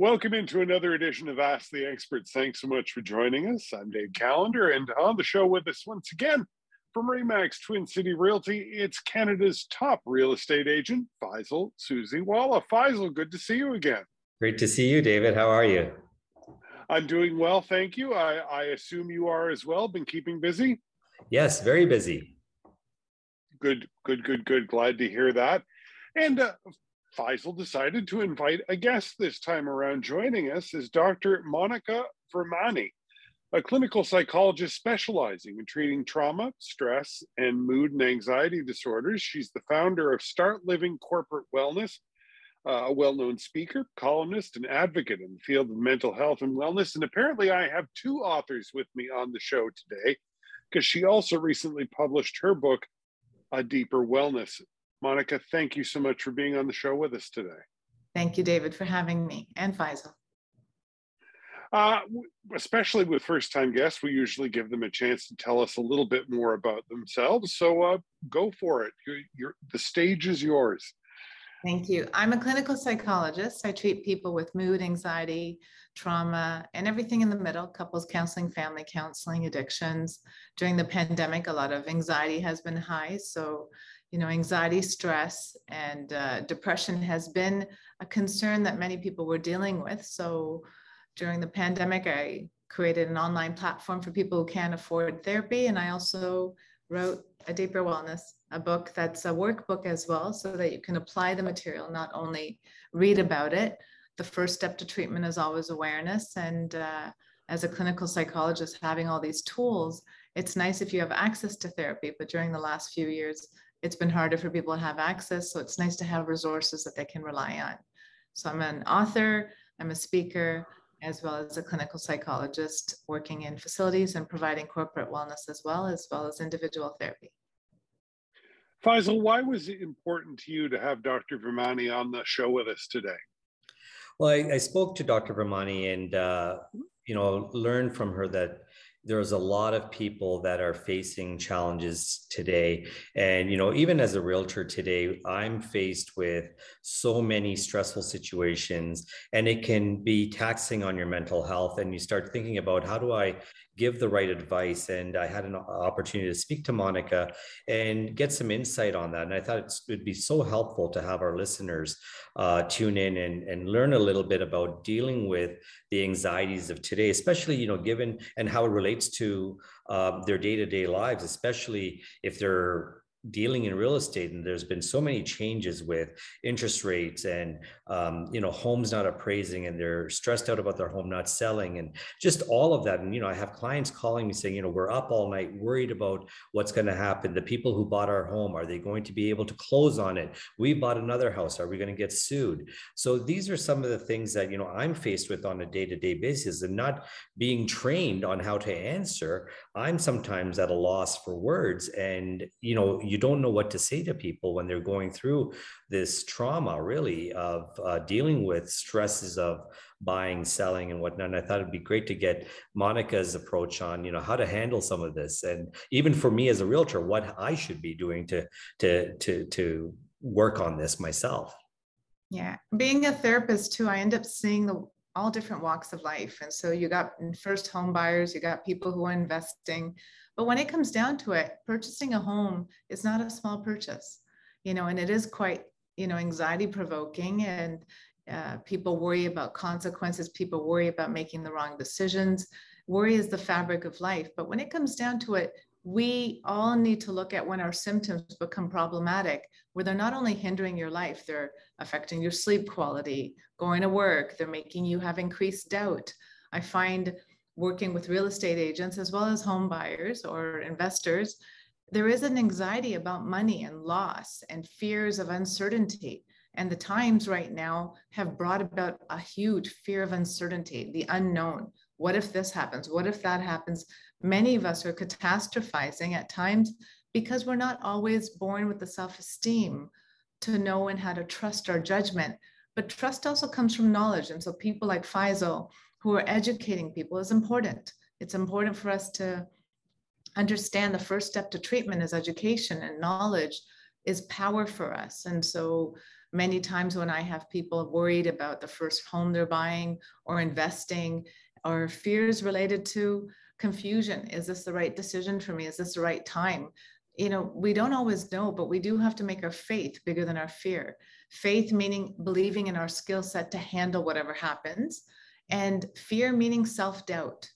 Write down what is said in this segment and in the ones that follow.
Welcome into another edition of Ask the Experts. Thanks so much for joining us. I'm Dave Callender, and on the show with us once again from Remax Twin City Realty, it's Canada's top real estate agent, Faisal Susiwala. Faisal, good to see you again. Great to see you, David. How are you? I'm doing well, thank you. I, I assume you are as well. Been keeping busy? Yes, very busy. Good, good, good, good. Glad to hear that. And uh, Faisal decided to invite a guest this time around. Joining us is Dr. Monica Vermani, a clinical psychologist specializing in treating trauma, stress, and mood and anxiety disorders. She's the founder of Start Living Corporate Wellness, uh, a well known speaker, columnist, and advocate in the field of mental health and wellness. And apparently, I have two authors with me on the show today because she also recently published her book, A Deeper Wellness. Monica, thank you so much for being on the show with us today. Thank you, David, for having me and Faisal. Uh, especially with first time guests, we usually give them a chance to tell us a little bit more about themselves. So uh, go for it. You're, you're, the stage is yours. Thank you. I'm a clinical psychologist. I treat people with mood, anxiety, trauma, and everything in the middle couples counseling, family counseling, addictions. During the pandemic, a lot of anxiety has been high. So you know, anxiety, stress, and uh, depression has been a concern that many people were dealing with. So during the pandemic, I created an online platform for people who can't afford therapy. And I also wrote A Deeper Wellness, a book that's a workbook as well, so that you can apply the material, not only read about it. The first step to treatment is always awareness. And uh, as a clinical psychologist, having all these tools, it's nice if you have access to therapy. But during the last few years, it's been harder for people to have access. So it's nice to have resources that they can rely on. So I'm an author, I'm a speaker, as well as a clinical psychologist working in facilities and providing corporate wellness as well, as well as individual therapy. Faisal, why was it important to you to have Dr. Vermani on the show with us today? Well, I, I spoke to Dr. Vermani and, uh, you know, learned from her that there's a lot of people that are facing challenges today and you know even as a realtor today i'm faced with so many stressful situations and it can be taxing on your mental health and you start thinking about how do i give the right advice. And I had an opportunity to speak to Monica and get some insight on that. And I thought it would be so helpful to have our listeners uh, tune in and, and learn a little bit about dealing with the anxieties of today, especially, you know, given and how it relates to um, their day-to-day lives, especially if they're dealing in real estate and there's been so many changes with interest rates and um, you know homes not appraising and they're stressed out about their home not selling and just all of that. And you know i have clients calling me saying you know we're up all night worried about what's going to happen. The people who bought our home are they going to be able to close on it? We bought another house. Are we going to get sued? So these are some of the things that you know i'm faced with on a day-to-day basis and not being trained on how to answer i'm sometimes at a loss for words. And you know you don't know what to say to people when they're going through this trauma, really, of uh, dealing with stresses of buying, selling, and whatnot. And I thought it'd be great to get Monica's approach on, you know, how to handle some of this, and even for me as a realtor, what I should be doing to to to to work on this myself. Yeah, being a therapist too, I end up seeing the all different walks of life. And so you got first home buyers, you got people who are investing, but when it comes down to it, purchasing a home is not a small purchase, you know, and it is quite, you know, anxiety provoking and uh, people worry about consequences. People worry about making the wrong decisions. Worry is the fabric of life. But when it comes down to it, we all need to look at when our symptoms become problematic, where they're not only hindering your life, they're affecting your sleep quality, going to work, they're making you have increased doubt. I find working with real estate agents as well as home buyers or investors, there is an anxiety about money and loss and fears of uncertainty. And the times right now have brought about a huge fear of uncertainty, the unknown. What if this happens? What if that happens? Many of us are catastrophizing at times because we're not always born with the self esteem to know and how to trust our judgment. But trust also comes from knowledge. And so people like Faisal who are educating people is important. It's important for us to understand the first step to treatment is education and knowledge is power for us. And so Many times when I have people worried about the first home they're buying or investing or fears related to confusion. Is this the right decision for me? Is this the right time? You know, we don't always know, but we do have to make our faith bigger than our fear. Faith meaning believing in our skill set to handle whatever happens, and fear meaning self doubt,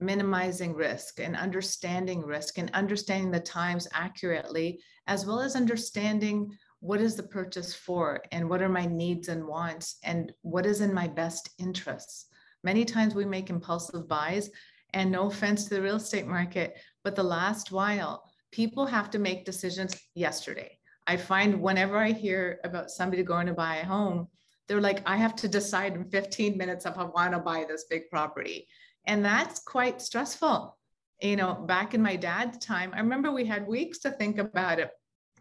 minimizing risk and understanding risk and understanding the times accurately, as well as understanding what is the purchase for and what are my needs and wants and what is in my best interests. Many times we make impulsive buys, and no offense to the real estate market, but the last while, people have to make decisions yesterday. I find whenever I hear about somebody going to buy a home, they're like, I have to decide in 15 minutes if I want to buy this big property. And that's quite stressful. You know, back in my dad's time, I remember we had weeks to think about it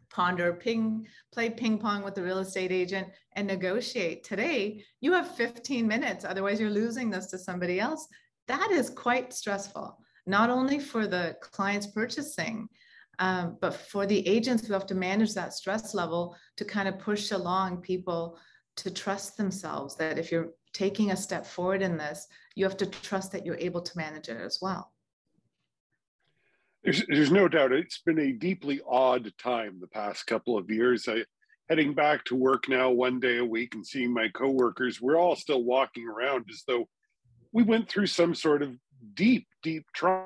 ponder, ping, play ping pong with the real estate agent and negotiate. Today, you have 15 minutes, otherwise, you're losing this to somebody else. That is quite stressful, not only for the clients purchasing, um, but for the agents who have to manage that stress level to kind of push along people to trust themselves that if you're taking a step forward in this, you have to trust that you're able to manage it as well. There's, there's no doubt it's been a deeply odd time the past couple of years. I heading back to work now one day a week and seeing my coworkers, we're all still walking around as though we went through some sort of deep, deep trauma.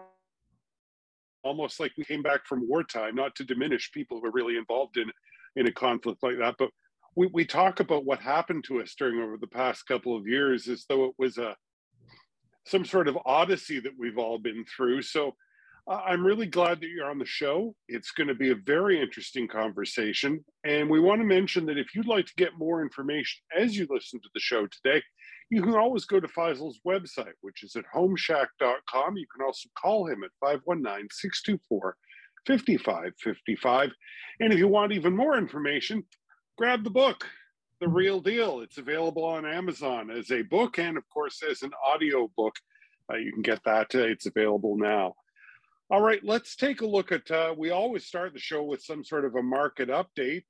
Almost like we came back from wartime, not to diminish people who are really involved in in a conflict like that, but we, we talk about what happened to us during over the past couple of years as though it was a some sort of odyssey that we've all been through. So uh, I'm really glad that you're on the show. It's going to be a very interesting conversation. And we want to mention that if you'd like to get more information as you listen to the show today, you can always go to Faisal's website, which is at homeshack.com. You can also call him at 519 624 5555. And if you want even more information, grab the book, The Real Deal. It's available on Amazon as a book and, of course, as an audio book. Uh, you can get that. Uh, it's available now. All right, let's take a look at. Uh, we always start the show with some sort of a market update.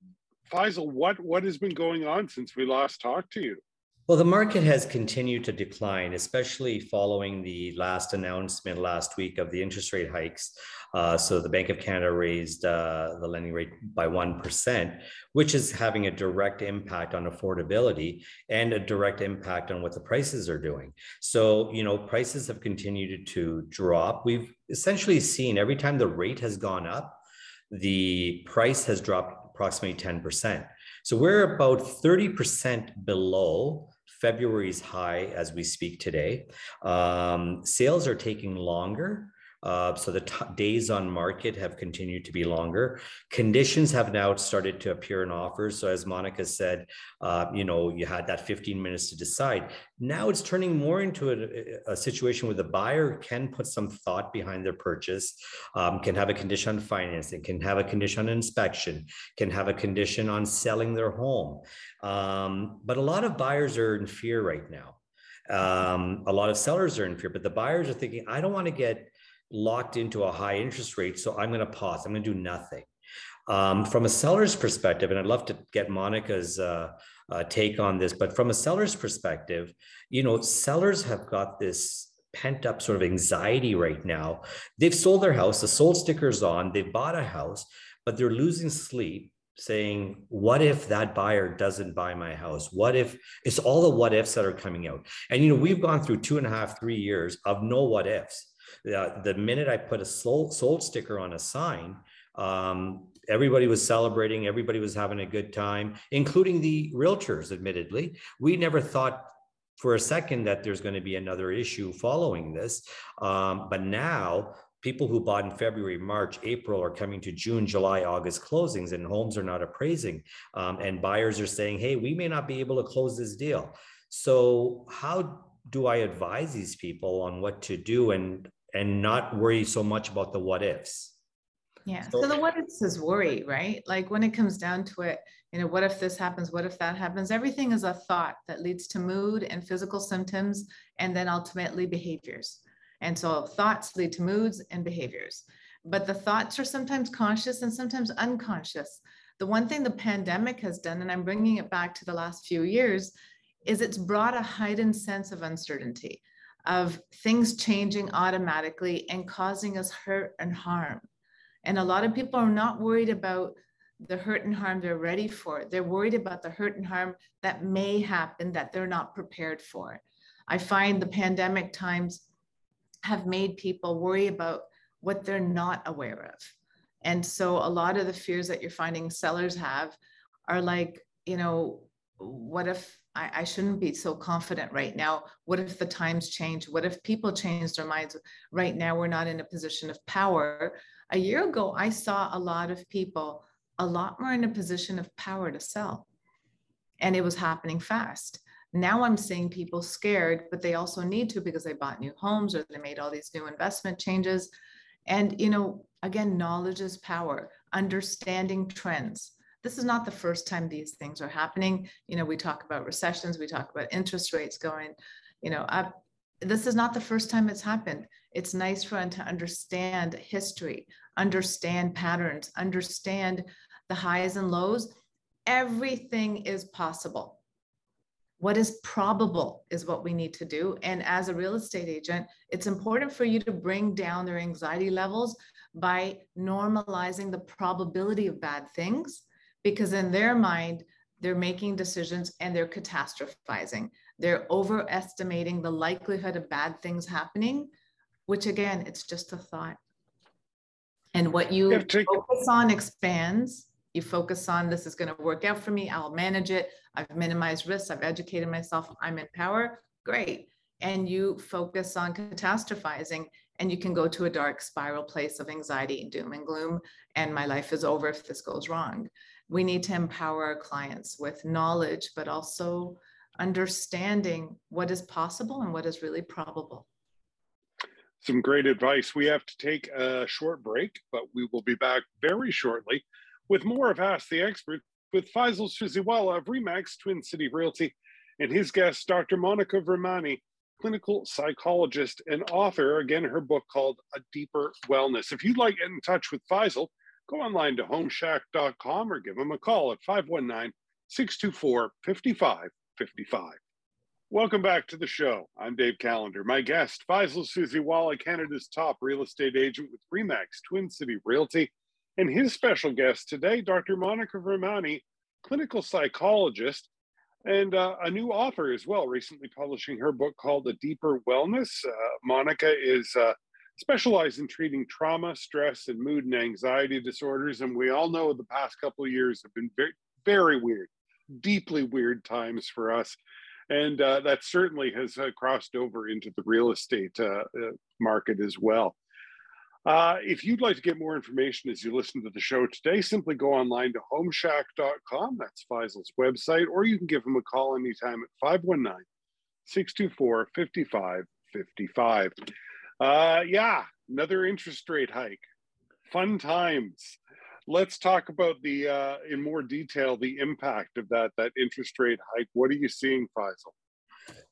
Faisal, what what has been going on since we last talked to you? Well, the market has continued to decline, especially following the last announcement last week of the interest rate hikes. Uh, so the Bank of Canada raised uh, the lending rate by 1%, which is having a direct impact on affordability and a direct impact on what the prices are doing. So, you know, prices have continued to drop. We've essentially seen every time the rate has gone up, the price has dropped approximately 10%. So we're about 30% below February's high as we speak today. Um, sales are taking longer. Uh, so the t- days on market have continued to be longer. Conditions have now started to appear in offers. So as Monica said, uh, you know, you had that 15 minutes to decide. Now it's turning more into a, a situation where the buyer can put some thought behind their purchase, um, can have a condition on financing, can have a condition on inspection, can have a condition on selling their home. Um, but a lot of buyers are in fear right now. Um, a lot of sellers are in fear, but the buyers are thinking, I don't want to get locked into a high interest rate. So I'm going to pause. I'm going to do nothing. Um, from a seller's perspective, and I'd love to get Monica's uh, uh, take on this, but from a seller's perspective, you know, sellers have got this pent up sort of anxiety right now. They've sold their house, the sold sticker's on, they've bought a house, but they're losing sleep saying, what if that buyer doesn't buy my house? What if it's all the what ifs that are coming out? And, you know, we've gone through two and a half, three years of no what ifs uh, the minute I put a sold, sold sticker on a sign, um, everybody was celebrating, everybody was having a good time, including the realtors, admittedly. We never thought for a second that there's going to be another issue following this. Um, but now, people who bought in February, March, April are coming to June, July, August closings, and homes are not appraising. Um, and buyers are saying, hey, we may not be able to close this deal. So, how do I advise these people on what to do? And and not worry so much about the what ifs. Yeah. So, so, the what ifs is worry, right? Like when it comes down to it, you know, what if this happens? What if that happens? Everything is a thought that leads to mood and physical symptoms and then ultimately behaviors. And so thoughts lead to moods and behaviors. But the thoughts are sometimes conscious and sometimes unconscious. the one thing the pandemic has done, and I'm bringing it back to the last few years, is it's brought a heightened sense of uncertainty, of things changing automatically and causing us hurt and harm. And a lot of people are not worried about the hurt and harm they're ready for. They're worried about the hurt and harm that may happen that they're not prepared for. I find the pandemic times have made people worry about what they're not aware of. And so a lot of the fears that you're finding sellers have are like, you know, what if I, I, shouldn't be so confident right now? What if the times change? What if people change their minds? Right now, we're not in a position of power. A year ago, I saw a lot of people a lot more in a position of power to sell. And it was happening fast. Now I'm seeing people scared, but they also need to because they bought new homes or they made all these new investment changes. And, you know, again, knowledge is power, understanding trends. This is not the first time these things are happening. You know, we talk about recessions, we talk about interest rates going, you know, up. This is not the first time it's happened. It's nice for them to understand history, understand patterns, understand the highs and lows. Everything is possible. What is probable is what we need to do. And as a real estate agent, it's important for you to bring down their anxiety levels by normalizing the probability of bad things, because in their mind, they're making decisions and they're catastrophizing. They're overestimating the likelihood of bad things happening, which again, it's just a thought. And what you, focus on expands you focus on this is going to work out for me. I'll manage it. I've minimized risks. I've educated myself. I'm in power. Great. And you focus on catastrophizing and you can go to a dark spiral place of anxiety, doom and gloom. And my life is over if this goes wrong. We need to empower our clients with knowledge, but also understanding what is possible and what is really probable. Some great advice. We have to take a short break, but we will be back very shortly with more of Ask the Expert with Faisal Susiwala of Remax Twin City Realty and his guest, Dr. Monica Vermani, clinical psychologist and author. Again, her book called A Deeper Wellness. If you'd like to get in touch with Faisal, go online to homeshack.com or give them a call at 519 624 5555. Welcome back to the show. I'm Dave Callender. My guest, Faisal Susiwala, Canada's top real estate agent with Remax Twin City Realty and his special guest today, Dr. Monica Vermani, clinical psychologist and uh, a new author as well, recently publishing her book called The Deeper Wellness. Uh, Monica is uh, specialized in treating trauma, stress, and mood and anxiety disorders. And we all know the past couple of years have been very, very weird, deeply weird times for us. And uh, that certainly has uh, crossed over into the real estate uh, market as well. Uh, if you'd like to get more information as you listen to the show today, simply go online to homeshack.com. That's Faisal's website, or you can give him a call anytime at 519 624 5555. Uh, yeah, another interest rate hike. Fun times. Let's talk about the uh, in more detail the impact of that that interest rate hike. What are you seeing, Faisal?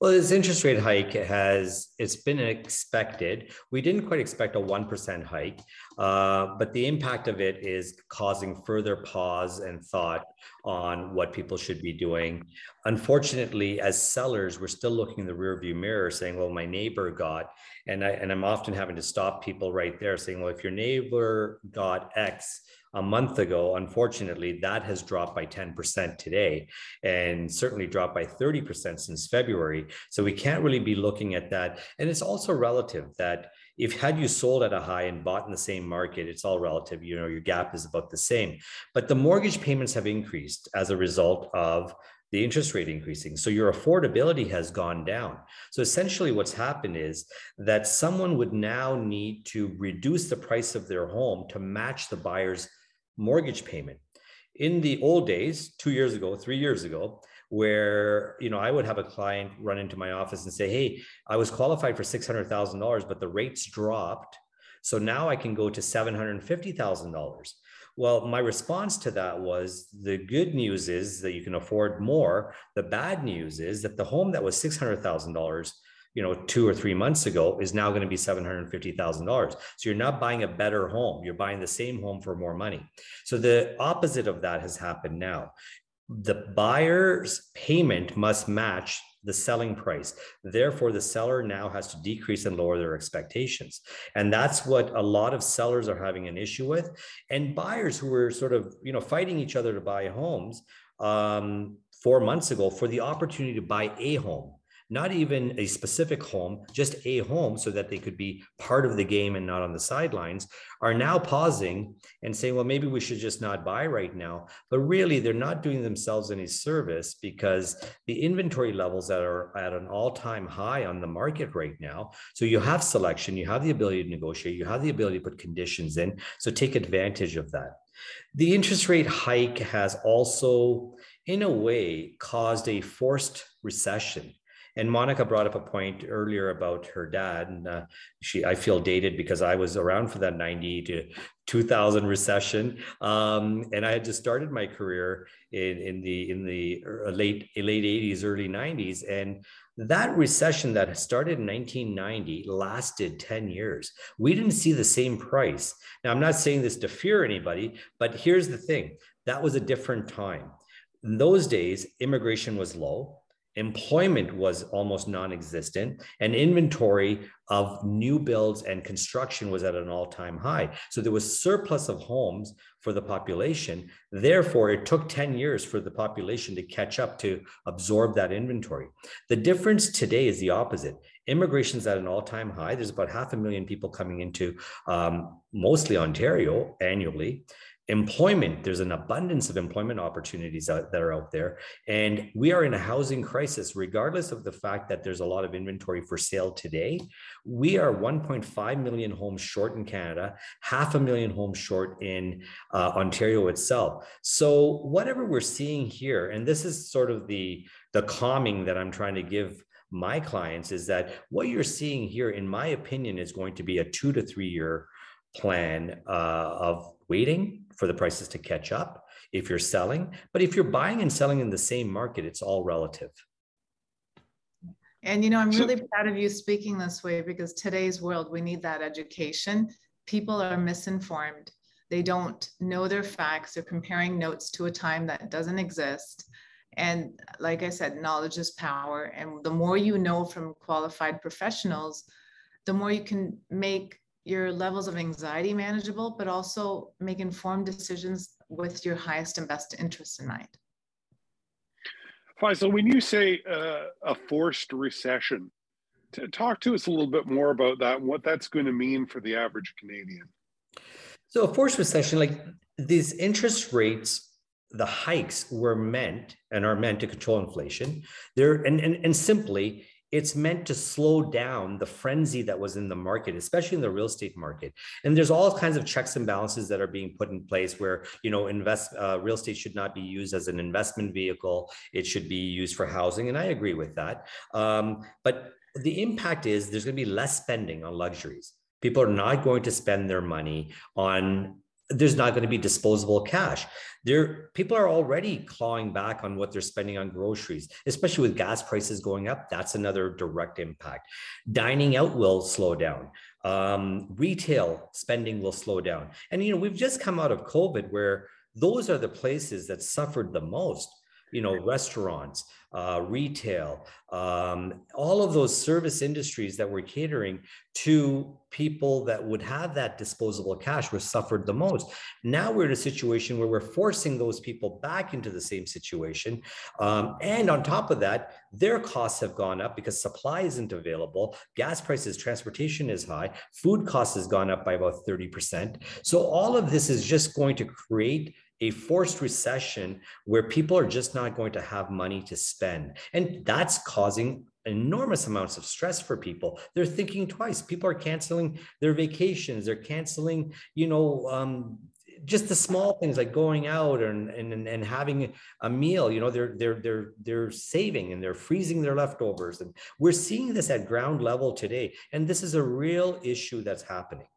Well, this interest rate hike has it's been expected. We didn't quite expect a one percent hike, uh, but the impact of it is causing further pause and thought on what people should be doing. Unfortunately, as sellers, we're still looking in the rearview mirror, saying, "Well, my neighbor got," and I and I'm often having to stop people right there, saying, "Well, if your neighbor got X." a month ago, unfortunately, that has dropped by 10% today and certainly dropped by 30% since February. So we can't really be looking at that. And it's also relative that if had you sold at a high and bought in the same market, it's all relative. You know, your gap is about the same. But the mortgage payments have increased as a result of the interest rate increasing. So your affordability has gone down. So essentially, what's happened is that someone would now need to reduce the price of their home to match the buyer's mortgage payment. In the old days, two years ago, three years ago, where you know I would have a client run into my office and say, "Hey, I was qualified for six hundred thousand dollars, but the rates dropped, so now I can go to seven hundred fifty thousand dollars." Well, my response to that was the good news is that you can afford more. The bad news is that the home that was six hundred thousand dollars you know, two or three months ago is now going to be $750,000. So you're not buying a better home. You're buying the same home for more money. So the opposite of that has happened now. The buyer's payment must match the selling price. Therefore, the seller now has to decrease and lower their expectations. And that's what a lot of sellers are having an issue with. And buyers who were sort of, you know, fighting each other to buy homes um, four months ago for the opportunity to buy a home not even a specific home, just a home so that they could be part of the game and not on the sidelines, are now pausing and saying, well, maybe we should just not buy right now. But really, they're not doing themselves any service because the inventory levels that are at an all time high on the market right now. So you have selection, you have the ability to negotiate, you have the ability to put conditions in. So take advantage of that. The interest rate hike has also, in a way, caused a forced recession and Monica brought up a point earlier about her dad, and uh, she I feel dated because I was around for that 90 to 2000 recession, um, and I had just started my career in in the in the uh, late late 80s, early 90s, and that recession that started in 1990 lasted 10 years. We didn't see the same price. Now, I'm not saying this to fear anybody, but here's the thing that was a different time. In those days, immigration was low employment was almost non-existent and inventory of new builds and construction was at an all-time high. So there was surplus of homes for the population. Therefore it took 10 years for the population to catch up to absorb that inventory. The difference today is the opposite. Immigration is at an all-time high. There's about half a million people coming into um, mostly ontario annually employment. There's an abundance of employment opportunities out, that are out there. And we are in a housing crisis. Regardless of the fact that there's a lot of inventory for sale today we are 1.5 million homes short in canada half a million homes short in uh, ontario itself. So whatever we're seeing here and this is sort of the the calming that i'm trying to give my clients is that what you're seeing here in my opinion is going to be a two to three year plan uh, of waiting for the prices to catch up if you're selling. But if you're buying and selling in the same market, it's all relative. And you know, I'm really proud of you speaking this way because today's world, we need that education. People are misinformed. They don't know their facts. They're comparing notes to a time that doesn't exist. And like I said, knowledge is power. And the more you know from qualified professionals, the more you can make your levels of anxiety manageable, but also make informed decisions with your highest and best interests in mind. Faisal, when you say uh, a forced recession, to talk to us a little bit more about that and what that's going to mean for the average Canadian. So, a forced recession, like these interest rates, the hikes were meant and are meant to control inflation. There and, and and simply it's meant to slow down the frenzy that was in the market especially in the real estate market. And there's all kinds of checks and balances that are being put in place where you know invest uh, real estate should not be used as an investment vehicle. It should be used for housing and i agree with that. Um, but the impact is there's going to be less spending on luxuries. People are not going to spend their money on there's not going to be disposable cash. There, people are already clawing back on what they're spending on groceries, especially with gas prices going up. That's another direct impact. Dining out will slow down. Um, retail spending will slow down. And you know, we've just come out of COVID, where those are the places that suffered the most you know, restaurants, uh, retail, um, all of those service industries that were catering to people that would have that disposable cash were suffered the most. Now we're in a situation where we're forcing those people back into the same situation. Um, and on top of that, their costs have gone up because supply isn't available. Gas prices, transportation is high. Food costs has gone up by about 30%. So all of this is just going to create a forced recession where people are just not going to have money to spend. And that's causing enormous amounts of stress for people. They're thinking twice. People are canceling their vacations. They're canceling, you know, um, just the small things like going out and, and and having a meal you know they're they're they're they're saving and they're freezing their leftovers and we're seeing this at ground level today and this is a real issue that's happening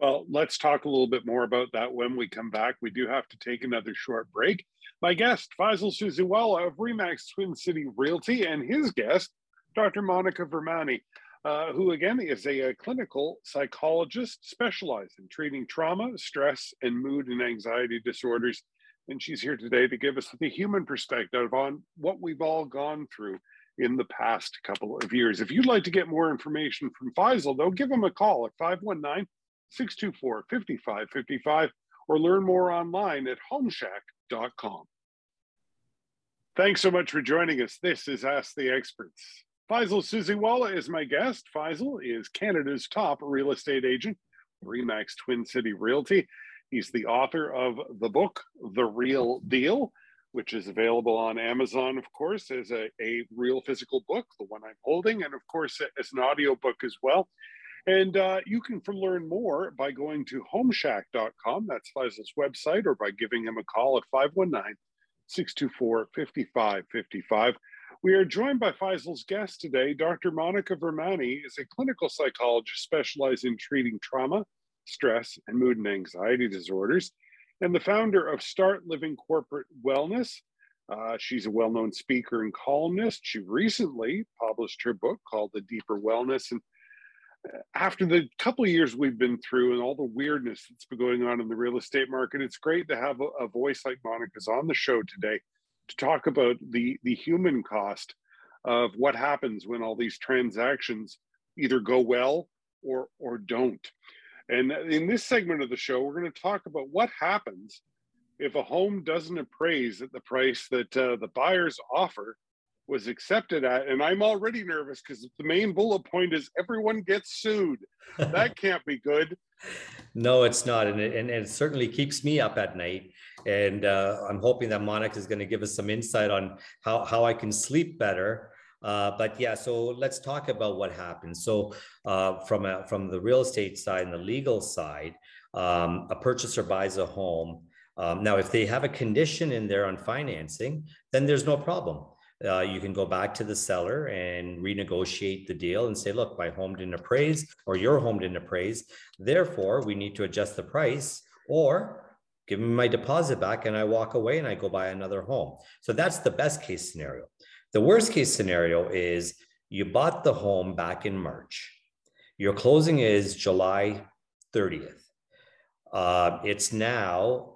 well, let's talk a little bit more about that when we come back. We do have to take another short break. My guest, Faisal Susiwala of Remax Twin City Realty, and his guest, Dr. Monica Vermani, uh, who again is a, a, clinical psychologist specialized in treating trauma, stress, and mood and anxiety disorders. And she's here today to give us the human perspective on what we've all gone through in the past couple of years. If you'd like to get more information from Faisal, though, give him a call at 519 624 5555 or learn more online at homeshack.com. Thanks so much for joining us. This is Ask the Experts. Faisal Susiwala is my guest. Faisal is Canada's top real estate agent, Remax Twin City Realty. He's the author of the book, The Real Deal, which is available on Amazon, of course, as a, a real physical book, the one I'm holding, and of course, as an audio book as well. And uh, you can learn more by going to homeshack.com. That's Faisal's website, or by giving him a call at 519 624 5555. We are joined by Faisal's guest today. Dr. Monica Vermani is a clinical psychologist specializing in treating trauma, stress, and mood and anxiety disorders, and the founder of Start Living Corporate Wellness. Uh, she's a well known speaker and columnist. She recently published her book called The Deeper Wellness. And after the couple of years we've been through and all the weirdness that's been going on in the real estate market, it's great to have a, a voice like Monica's on the show today to talk about the the human cost of what happens when all these transactions either go well or or don't. And in this segment of the show, we're going to talk about what happens if a home doesn't appraise at the price that uh, the buyers offer was accepted at. And I'm already nervous because the main bullet point is everyone gets sued. That can't be good. no, it's not. And it, and it certainly keeps me up at night. And uh, I'm hoping that Monica is going to give us some insight on how, how I can sleep better. Uh, but yeah, so let's talk about what happens. So uh, from a, from the real estate side and the legal side, um, a purchaser buys a home. Um, now, if they have a condition in there on financing, then there's no problem uh, you can go back to the seller and renegotiate the deal and say, look, my home didn't appraise or your home didn't appraise. Therefore, we need to adjust the price or give me my deposit back and I walk away and I go buy another home. So that's the best case scenario. The worst case scenario is you bought the home back in March. Your closing is July 30th. Uh, it's now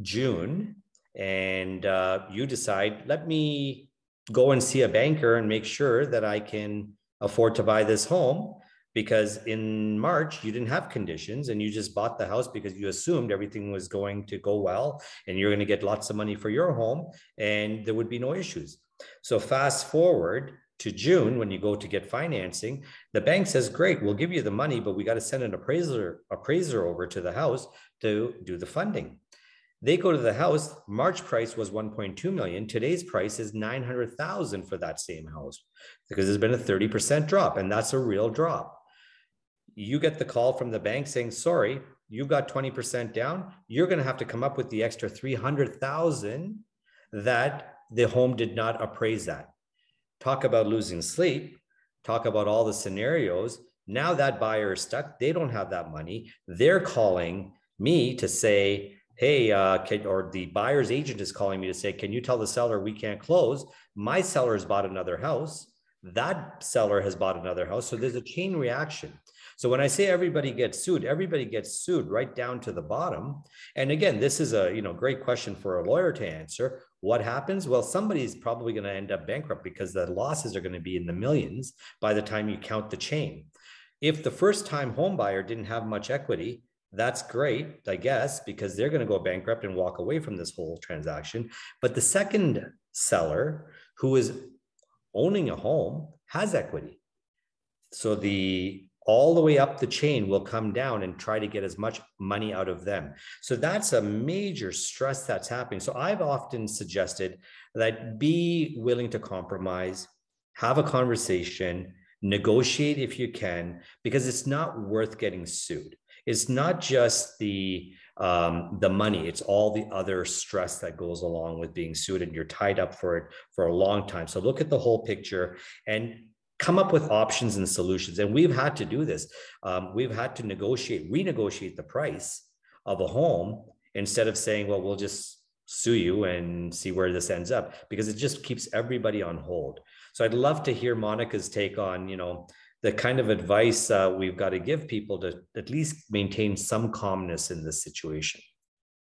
June, and uh, you decide, let me go and see a banker and make sure that I can afford to buy this home because in March you didn't have conditions and you just bought the house because you assumed everything was going to go well and you're going to get lots of money for your home and there would be no issues. So fast forward to June when you go to get financing, the bank says, "Great, we'll give you the money, but we got to send an appraiser appraiser over to the house to do the funding." They go to the house. March price was 1.2 million. Today's price is 900,000 for that same house because there's been a 30% drop, and that's a real drop. You get the call from the bank saying, "Sorry, you've got 20% down. You're going to have to come up with the extra 300,000 that the home did not appraise that." Talk about losing sleep. Talk about all the scenarios. Now that buyer is stuck. They don't have that money. They're calling me to say, hey, uh, can, or the buyer's agent is calling me to say, can you tell the seller we can't close? My seller has bought another house. That seller has bought another house. So there's a chain reaction. So when I say everybody gets sued, everybody gets sued right down to the bottom. And again, this is a you know great question for a lawyer to answer. What happens? Well, somebody's probably going to end up bankrupt because the losses are going to be in the millions by the time you count the chain. If the first time home buyer didn't have much equity, that's great, I guess, because they're going to go bankrupt and walk away from this whole transaction. But the second seller who is owning a home has equity. So the all the way up the chain will come down and try to get as much money out of them. So that's a major stress that's happening. So I've often suggested that be willing to compromise, have a conversation, negotiate if you can, because it's not worth getting sued it's not just the um, the money it's all the other stress that goes along with being sued and you're tied up for it for a long time. So look at the whole picture and come up with options and solutions. And we've had to do this. Um, we've had to negotiate renegotiate the price of a home instead of saying well we'll just sue you and see where this ends up because it just keeps everybody on hold. So I'd love to hear Monica's take on, you know, the kind of advice uh, we've got to give people to at least maintain some calmness in this situation.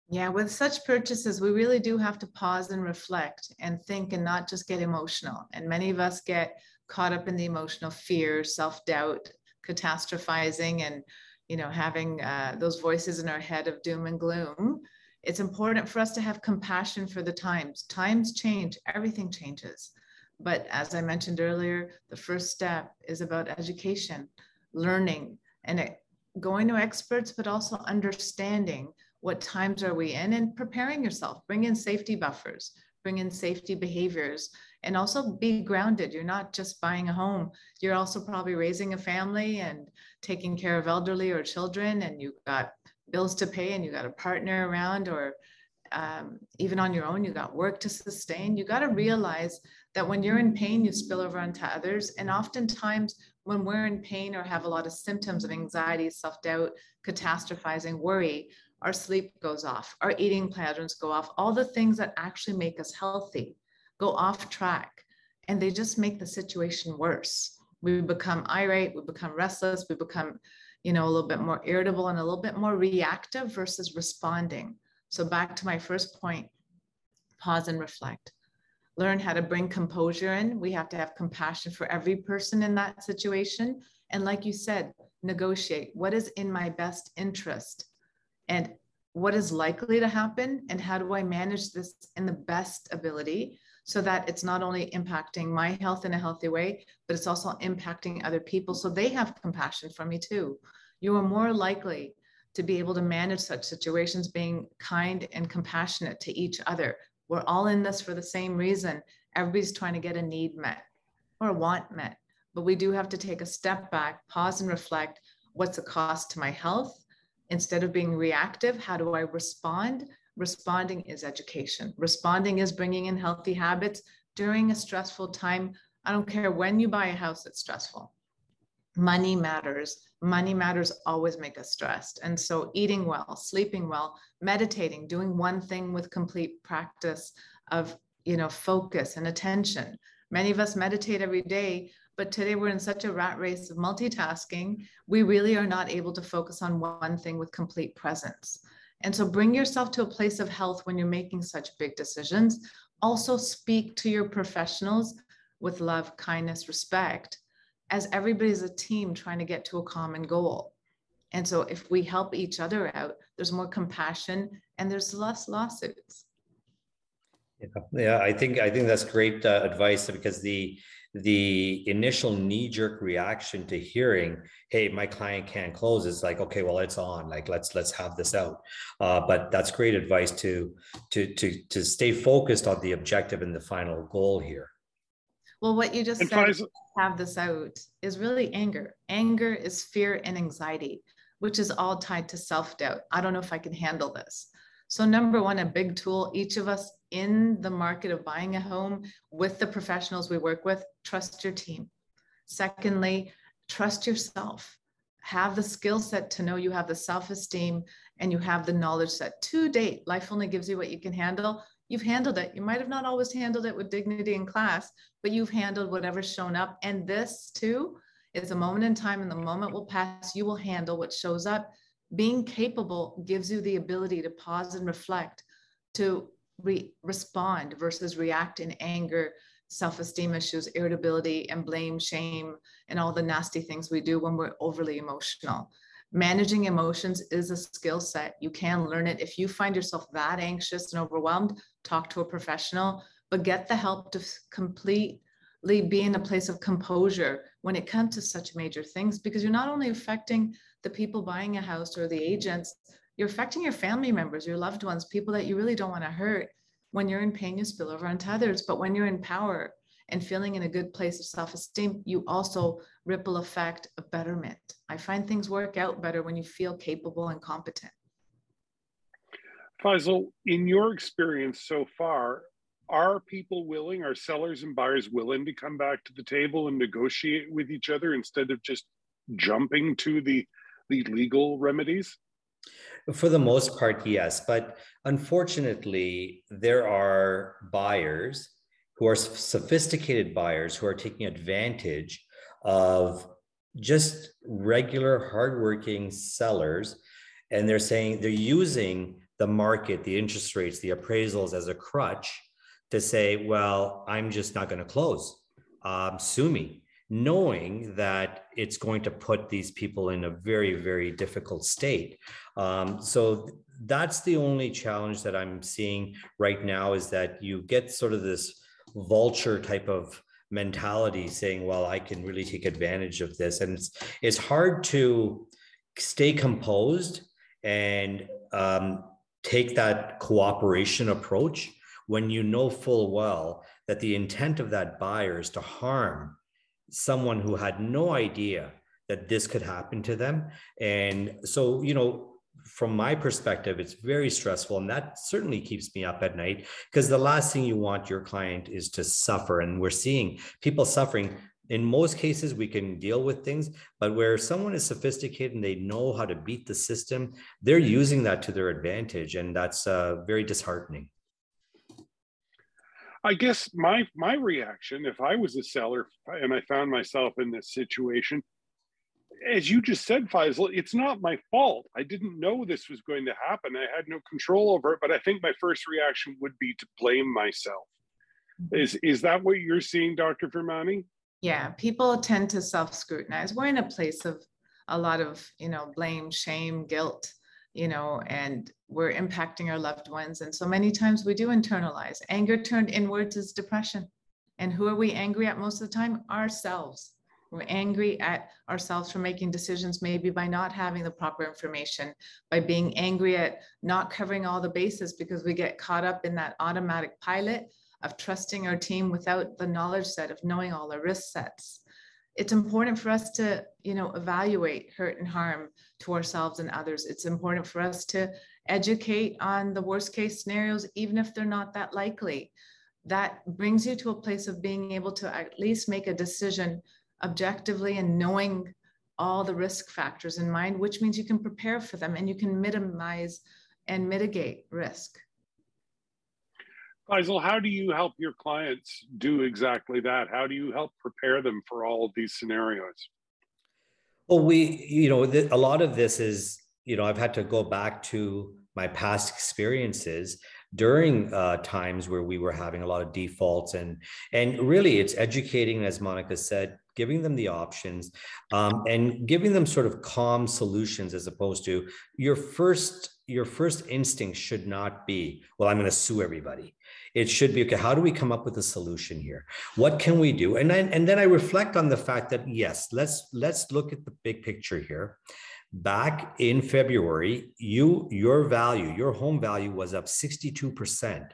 Yeah, with such purchases, we really do have to pause and reflect and think and not just get emotional. And many of us get caught up in the emotional fear, self doubt, catastrophizing, and you know having uh, those voices in our head of doom and gloom. It's important for us to have compassion for the times. Times change, everything changes. But as I mentioned earlier, the first step is about education, learning, and going to experts, but also understanding what times are we in and preparing yourself. Bring in safety buffers, bring in safety behaviors, and also be grounded. You're not just buying a home, you're also probably raising a family and taking care of elderly or children, and you've got bills to pay and you got a partner around or um, even on your own, you got work to sustain. You got to realize that when you're in pain, you spill over onto others. And oftentimes, when we're in pain or have a lot of symptoms of anxiety, self doubt, catastrophizing, worry, our sleep goes off, our eating patterns go off, all the things that actually make us healthy go off track. And they just make the situation worse. We become irate, we become restless, we become, you know, a little bit more irritable and a little bit more reactive versus responding. So, back to my first point pause and reflect learn how to bring composure in. We have to have compassion for every person in that situation. And like you said, negotiate what is in my best interest and what is likely to happen and how do I manage this in the best ability so that it's not only impacting my health in a healthy way, but it's also impacting other people so they have compassion for me too. You are more likely to be able to manage such situations being kind and compassionate to each other we're all in this for the same reason. Everybody's trying to get a need met or a want met. But we do have to take a step back, pause and reflect what's the cost to my health? Instead of being reactive, how do I respond? Responding is education. Responding is bringing in healthy habits during a stressful time. I don't care when you buy a house that's stressful. Money matters money matters always make us stressed. And so eating well, sleeping well, meditating, doing one thing with complete practice of, you know, focus and attention. Many of us meditate every day, but today we're in such a rat race of multitasking, we really are not able to focus on one thing with complete presence. And so bring yourself to a place of health when you're making such big decisions. Also speak to your professionals with love, kindness, respect as everybody's a team trying to get to a common goal. And so if we help each other out, there's more compassion and there's less lawsuits. Yeah, yeah I think I think that's great uh, advice because the the initial knee-jerk reaction to hearing hey my client can't close is like okay well it's on like let's let's have this out uh, but that's great advice to to to to stay focused on the objective and the final goal here well, what you just and said, have this out, is really anger. Anger is fear and anxiety, which is all tied to self doubt. I don't know if I can handle this. So, number one, a big tool, each of us in the market of buying a home with the professionals we work with, trust your team. Secondly, trust yourself. Have the skill set to know you have the self esteem and you have the knowledge set. To date, life only gives you what you can handle you've handled it. You might have not always handled it with dignity in class, but you've handled whatever's shown up. And this too is a moment in time, and the moment will pass. You will handle what shows up. Being capable gives you the ability to pause and reflect, to re- respond versus react in anger, self esteem issues, irritability, and blame, shame, and all the nasty things we do when we're overly emotional managing emotions is a skill set. You can learn it. If you find yourself that anxious and overwhelmed, talk to a professional, but get the help to completely be in a place of composure when it comes to such major things, because you're not only affecting the people buying a house or the agents, you're affecting your family members, your loved ones, people that you really don't want to hurt. When you're in pain, you spill over onto others. But when you're in power, and feeling in a good place of self esteem, you also ripple effect a betterment. I find things work out better when you feel capable and competent. Faisal, in your experience so far, are people willing, are sellers and buyers willing to come back to the table and negotiate with each other instead of just jumping to the, the legal remedies? For the most part, yes. But unfortunately, there are buyers who are sophisticated buyers who are taking advantage of just regular hardworking sellers. And they're saying they're using the market, the interest rates, the appraisals as a crutch to say, well, I'm just not going to close. Um, sue me knowing that it's going to put these people in a very, very difficult state. Um, so that's the only challenge that I'm seeing right now is that you get sort of this vulture type of mentality saying, well, I can really take advantage of this. And it's, it's hard to stay composed and um, take that cooperation approach when you know full well that the intent of that buyer is to harm someone who had no idea that this could happen to them. And so, you know, from my perspective, it's very stressful. And that certainly keeps me up at night because the last thing you want your client is to suffer. And we're seeing people suffering. In most cases, we can deal with things, but where someone is sophisticated and they know how to beat the system, they're using that to their advantage. And that's uh, very disheartening. I guess my my reaction, if I was a seller and I found myself in this situation, as you just said, Faisal, it's not my fault. I didn't know this was going to happen. I had no control over it. But I think my first reaction would be to blame myself. Mm-hmm. Is is that what you're seeing, Dr. Vermani? Yeah, people tend to self-scrutinize. We're in a place of a lot of, you know, blame, shame, guilt you know, and we're impacting our loved ones. And so many times we do internalize. Anger turned inwards is depression. And who are we angry at most of the time? Ourselves. We're angry at ourselves for making decisions, maybe by not having the proper information, by being angry at not covering all the bases because we get caught up in that automatic pilot of trusting our team without the knowledge set of knowing all the risk sets. It's important for us to you know evaluate hurt and harm to ourselves and others. It's important for us to educate on the worst case scenarios even if they're not that likely. That brings you to a place of being able to at least make a decision objectively and knowing all the risk factors in mind which means you can prepare for them and you can minimize and mitigate risk Faisal, how do you help your clients do exactly that? How do you help prepare them for all of these scenarios? Well, we, you know, th- a lot of this is, you know, I've had to go back to my past experiences during uh, times where we were having a lot of defaults and and really it's educating as monica said giving them the options um, and giving them sort of calm solutions as opposed to your first your first instinct should not be well i'm going to sue everybody. It should be okay how do we come up with a solution here? What can we do? And then and then i reflect on the fact that yes let's let's look at the big picture here. Back in february you your value your home value was up 62%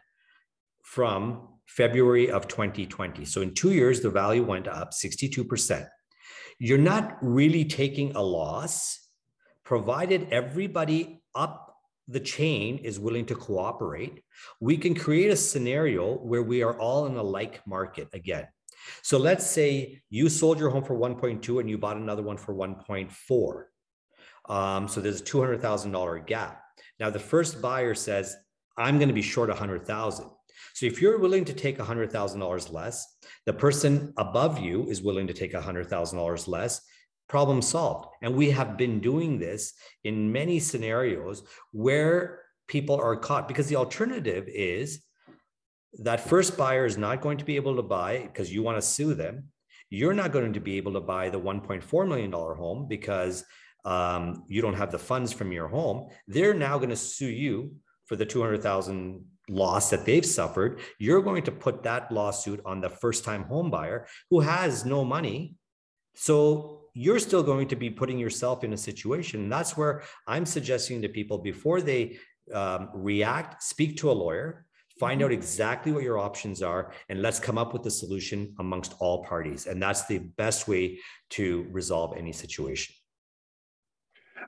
from february of 2020 so in two years the value went up 62% you're not really taking a loss provided everybody up the chain is willing to cooperate, we can create a scenario where we are all in a like market again. So let's say you sold your home for 1.2 and you bought another one for 1.4. Um, so there's a $200,000 gap. Now the first buyer says, I'm going to be short 100,000. So if you're willing to take $100,000 less, the person above you is willing to take $100,000 less problem solved. And we have been doing this in many scenarios where people are caught because the alternative is that first buyer is not going to be able to buy because you want to sue them. You're not going to be able to buy the $1.4 million home because um, you don't have the funds from your home. They're now going to sue you for the 200,000 loss that they've suffered. You're going to put that lawsuit on the first time home buyer who has no money. So you're still going to be putting yourself in a situation. And that's where I'm suggesting to people before they um, react, speak to a lawyer, find out mm-hmm. exactly what your options are, and let's come up with a solution amongst all parties. And that's the best way to resolve any situation.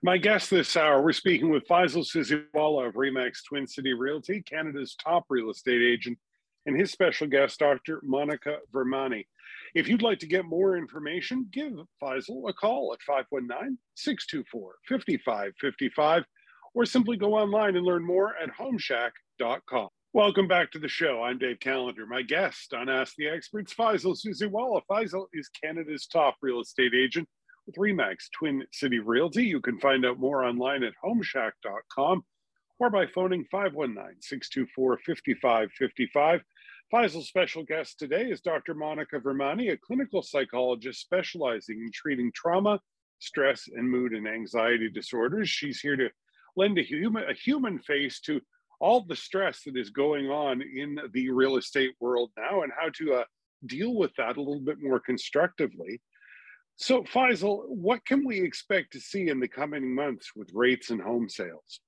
My guest this hour, we're speaking with Faisal Susiwala of Remax Twin City Realty, Canada's top real estate agent, and his special guest, Dr. Monica Vermani. If you'd like to get more information, give Faisal a call at 519 624 5555 or simply go online and learn more at homeshack.com. Welcome back to the show. I'm Dave Callender. My guest on Ask the Experts, Faisal Susiwala. Faisal is Canada's top real estate agent with Remax Twin City Realty. You can find out more online at homeshack.com or by phoning 519 624 5555. Faisal's special guest today is Dr. Monica Vermani, a clinical psychologist specializing in treating trauma, stress, and mood and anxiety disorders. She's here to lend a human, a human face to all the stress that is going on in the real estate world now and how to uh, deal with that a little bit more constructively. So, Faisal, what can we expect to see in the coming months with rates and home sales?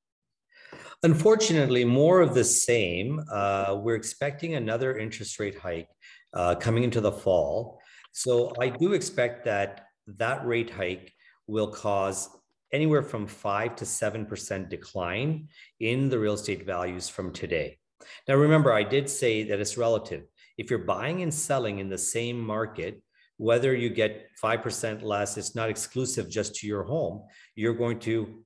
Unfortunately, more of the same. Uh, we're expecting another interest rate hike uh, coming into the fall. So I do expect that that rate hike will cause anywhere from 5 to 7% decline in the real estate values from today. Now, remember, I did say that it's relative. If you're buying and selling in the same market, whether you get 5% less, it's not exclusive just to your home. You're going to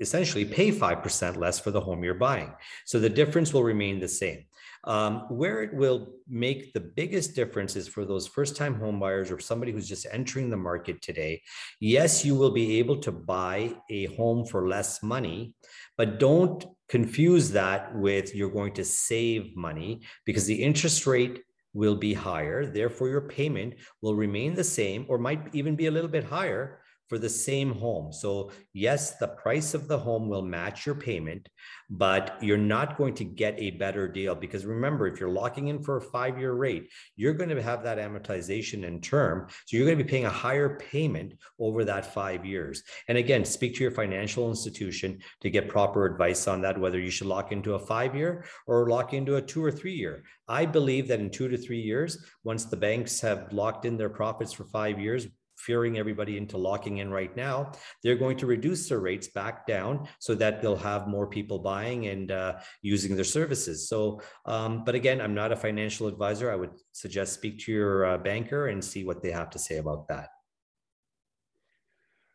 essentially pay 5% less for the home you're buying. So the difference will remain the same. Um, where it will make the biggest difference is for those first time homebuyers or somebody who's just entering the market today. Yes, you will be able to buy a home for less money, but don't confuse that with you're going to save money because the interest rate will be higher. Therefore, your payment will remain the same or might even be a little bit higher for the same home. So, yes, the price of the home will match your payment, but you're not going to get a better deal because remember, if you're locking in for a five year rate, you're going to have that amortization in term. So, you're going to be paying a higher payment over that five years. And again, speak to your financial institution to get proper advice on that, whether you should lock into a five year or lock into a two or three year. I believe that in two to three years, once the banks have locked in their profits for five years, fearing everybody into locking in right now, they're going to reduce their rates back down so that they'll have more people buying and uh, using their services. So, um, but again, I'm not a financial advisor. I would suggest speak to your uh, banker and see what they have to say about that.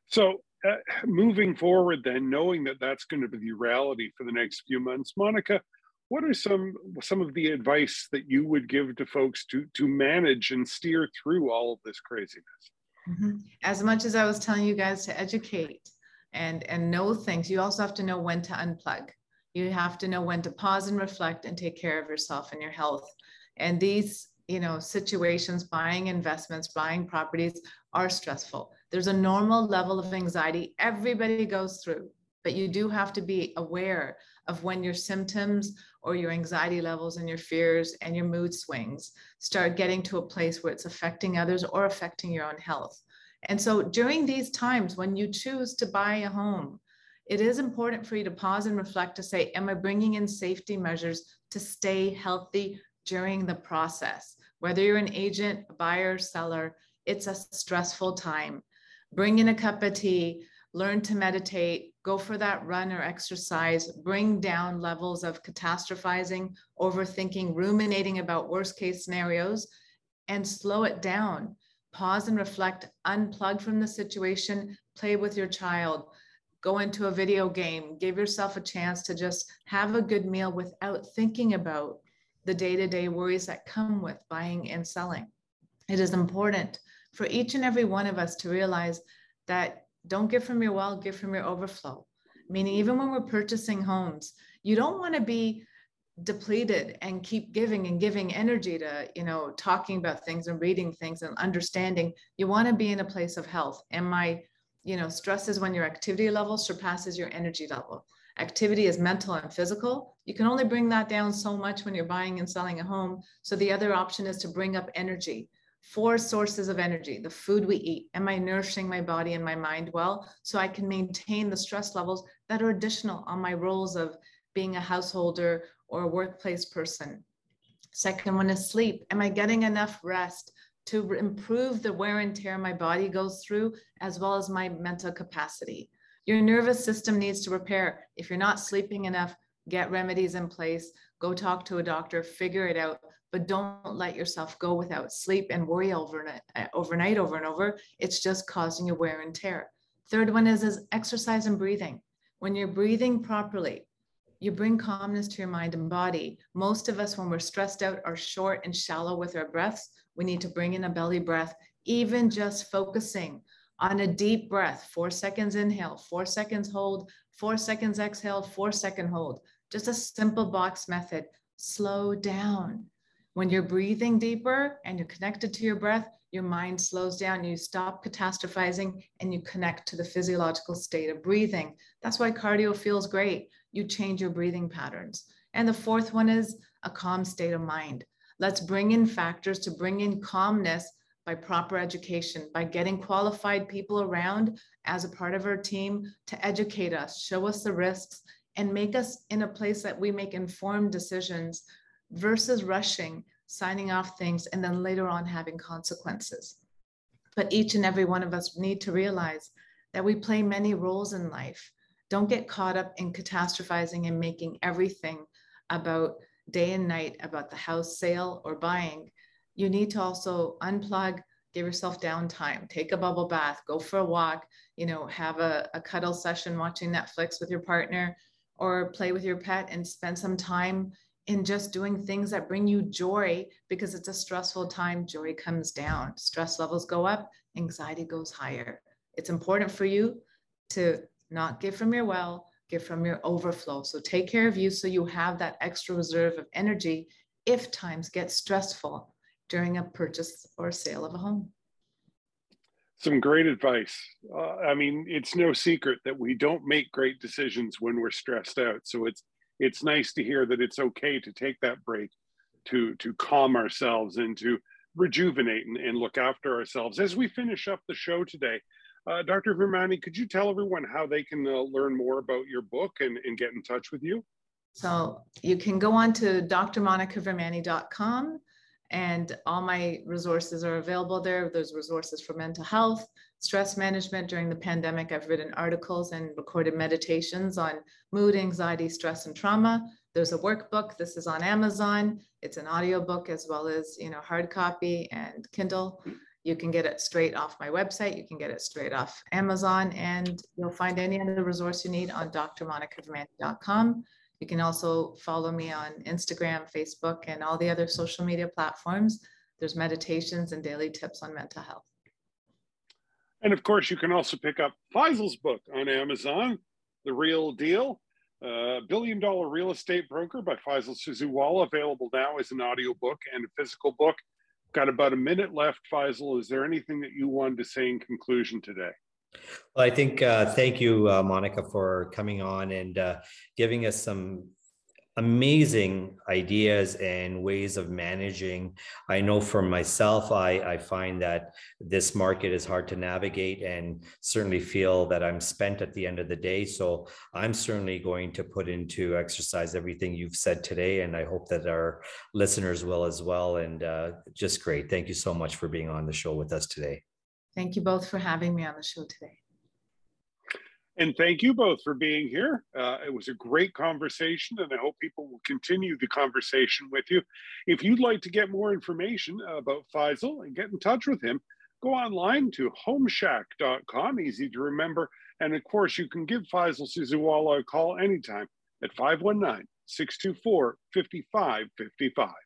So, uh, moving forward, then, knowing that that's going to be the reality for the next few months, Monica, what are some some of the advice that you would give to folks to to manage and steer through all of this craziness? Mm-hmm. As much as I was telling you guys to educate and and know things, you also have to know when to unplug. You have to know when to pause and reflect and take care of yourself and your health. And these, you know, situations, buying investments, buying properties are stressful. There's a normal level of anxiety everybody goes through, but you do have to be aware of when your symptoms or your anxiety levels and your fears and your mood swings start getting to a place where it's affecting others or affecting your own health. And so during these times when you choose to buy a home, it is important for you to pause and reflect to say, Am I bringing in safety measures to stay healthy during the process? Whether you're an agent, a buyer, seller, it's a stressful time. Bring in a cup of tea, learn to meditate, go for that run or exercise, bring down levels of catastrophizing, overthinking, ruminating about worst case scenarios, and slow it down. Pause and reflect, unplug from the situation, play with your child, go into a video game, give yourself a chance to just have a good meal without thinking about the day to day worries that come with buying and selling. It is important for each and every one of us to realize that don't give from your well, give from your overflow. Meaning, even when we're purchasing homes, you don't want to be depleted and keep giving and giving energy to, you know, talking about things and reading things and understanding. You want to be in a place of health. And my, you know, stress is when your activity level surpasses your energy level. Activity is mental and physical. You can only bring that down so much when you're buying and selling a home. So the other option is to bring up energy four sources of energy the food we eat. Am i nourishing my body and my mind well so i can maintain the stress levels that are additional on my roles of being a householder or a workplace person? Second one is sleep. Am i getting enough rest to improve the wear and tear my body goes through as well as my mental capacity? Your nervous system needs to repair. If you're not sleeping enough get remedies in place. Go talk to a doctor. Figure it out but don't let yourself go without sleep and worry overnight, uh, overnight over and over. It's just causing you wear and tear. Third one is, is exercise and breathing. When you're breathing properly, you bring calmness to your mind and body. Most of us, when we're stressed out, are short and shallow with our breaths. We need to bring in a belly breath, even just focusing on a deep breath, four seconds inhale, four seconds hold, four seconds exhale, four second hold. Just a simple box method. Slow down. When you're breathing deeper and you're connected to your breath, your mind slows down, you stop catastrophizing, and you connect to the physiological state of breathing. That's why cardio feels great. You change your breathing patterns. And the fourth one is a calm state of mind. Let's bring in factors to bring in calmness by proper education, by getting qualified people around as a part of our team to educate us, show us the risks, and make us in a place that we make informed decisions versus rushing, signing off things, and then later on having consequences. But each and every one of us need to realize that we play many roles in life. Don't get caught up in catastrophizing and making everything about day and night about the house sale or buying you need to also unplug, give yourself downtime, take a bubble bath, go for a walk, you know, have a, a cuddle session watching Netflix with your partner or play with your pet and spend some time in just doing things that bring you joy because it's a stressful time. Joy comes down, stress levels go up, anxiety goes higher. It's important for you to not give from your well, give from your overflow. So take care of you so you have that extra reserve of energy if times get stressful during a purchase or sale of a home. Some great advice. Uh, I mean, it's no secret that we don't make great decisions when we're stressed out. So it's it's nice to hear that it's okay to take that break, to to calm ourselves and to rejuvenate and, and look after ourselves. As we finish up the show today, uh, Dr. Vermani, could you tell everyone how they can uh, learn more about your book and, and get in touch with you? So you can go on to drmonicavermani.com and all my resources are available there. There's resources for mental health, stress management during the pandemic. I've written articles and recorded meditations on mood, anxiety, stress, and trauma. There's a workbook. This is on Amazon. It's an audiobook as well as you know hard copy and Kindle. You can get it straight off my website. You can get it straight off Amazon, and you'll find any other resource you need on drmonicavermani.com. You can also follow me on Instagram, Facebook, and all the other social media platforms. There's meditations and daily tips on mental health. And of course, you can also pick up Faisal's book on Amazon, The Real Deal, uh, Billion Dollar Real Estate Broker by Faisal Susiwala, available now as an audiobook and a physical book. Got about a minute left, Faisal. Is there anything that you wanted to say in conclusion today? Well, I think uh, thank you, uh, Monica, for coming on and uh, giving us some amazing ideas and ways of managing. I know for myself, I, I find that this market is hard to navigate and certainly feel that I'm spent at the end of the day. So I'm certainly going to put into exercise everything you've said today. And I hope that our listeners will as well. And uh, just great. Thank you so much for being on the show with us today. Thank you both for having me on the show today. And thank you both for being here. Uh, it was a great conversation, and I hope people will continue the conversation with you. If you'd like to get more information about Faisal and get in touch with him, go online to homeshack.com, easy to remember. And of course, you can give Faisal Susiwala a call anytime at 519 624 5555.